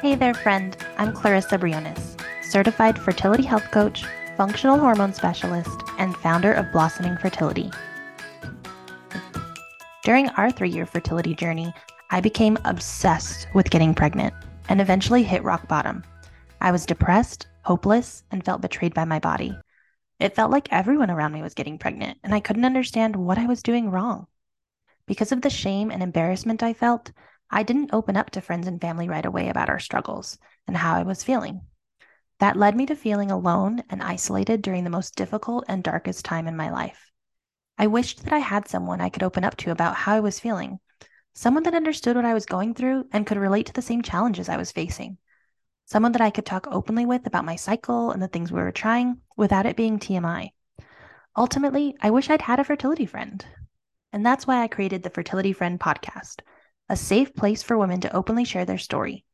Hey there, friend. I'm Clarissa Briones, certified fertility health coach, functional hormone specialist, and founder of Blossoming Fertility. During our three year fertility journey, I became obsessed with getting pregnant and eventually hit rock bottom. I was depressed, hopeless, and felt betrayed by my body. It felt like everyone around me was getting pregnant, and I couldn't understand what I was doing wrong. Because of the shame and embarrassment I felt, I didn't open up to friends and family right away about our struggles and how I was feeling. That led me to feeling alone and isolated during the most difficult and darkest time in my life. I wished that I had someone I could open up to about how I was feeling, someone that understood what I was going through and could relate to the same challenges I was facing someone that I could talk openly with about my cycle and the things we were trying without it being TMI. Ultimately, I wish I'd had a fertility friend. And that's why I created the Fertility Friend podcast, a safe place for women to openly share their story.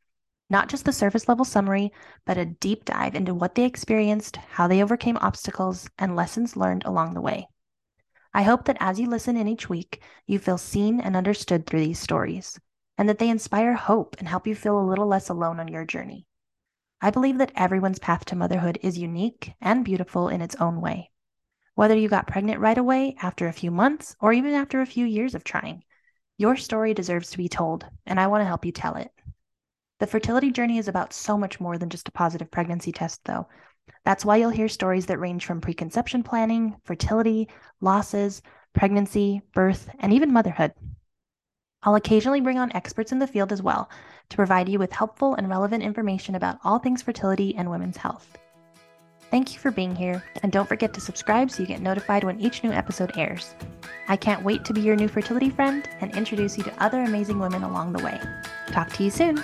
Not just the surface level summary, but a deep dive into what they experienced, how they overcame obstacles, and lessons learned along the way. I hope that as you listen in each week, you feel seen and understood through these stories, and that they inspire hope and help you feel a little less alone on your journey. I believe that everyone's path to motherhood is unique and beautiful in its own way. Whether you got pregnant right away, after a few months, or even after a few years of trying, your story deserves to be told, and I want to help you tell it. The fertility journey is about so much more than just a positive pregnancy test, though. That's why you'll hear stories that range from preconception planning, fertility, losses, pregnancy, birth, and even motherhood. I'll occasionally bring on experts in the field as well to provide you with helpful and relevant information about all things fertility and women's health. Thank you for being here, and don't forget to subscribe so you get notified when each new episode airs. I can't wait to be your new fertility friend and introduce you to other amazing women along the way. Talk to you soon.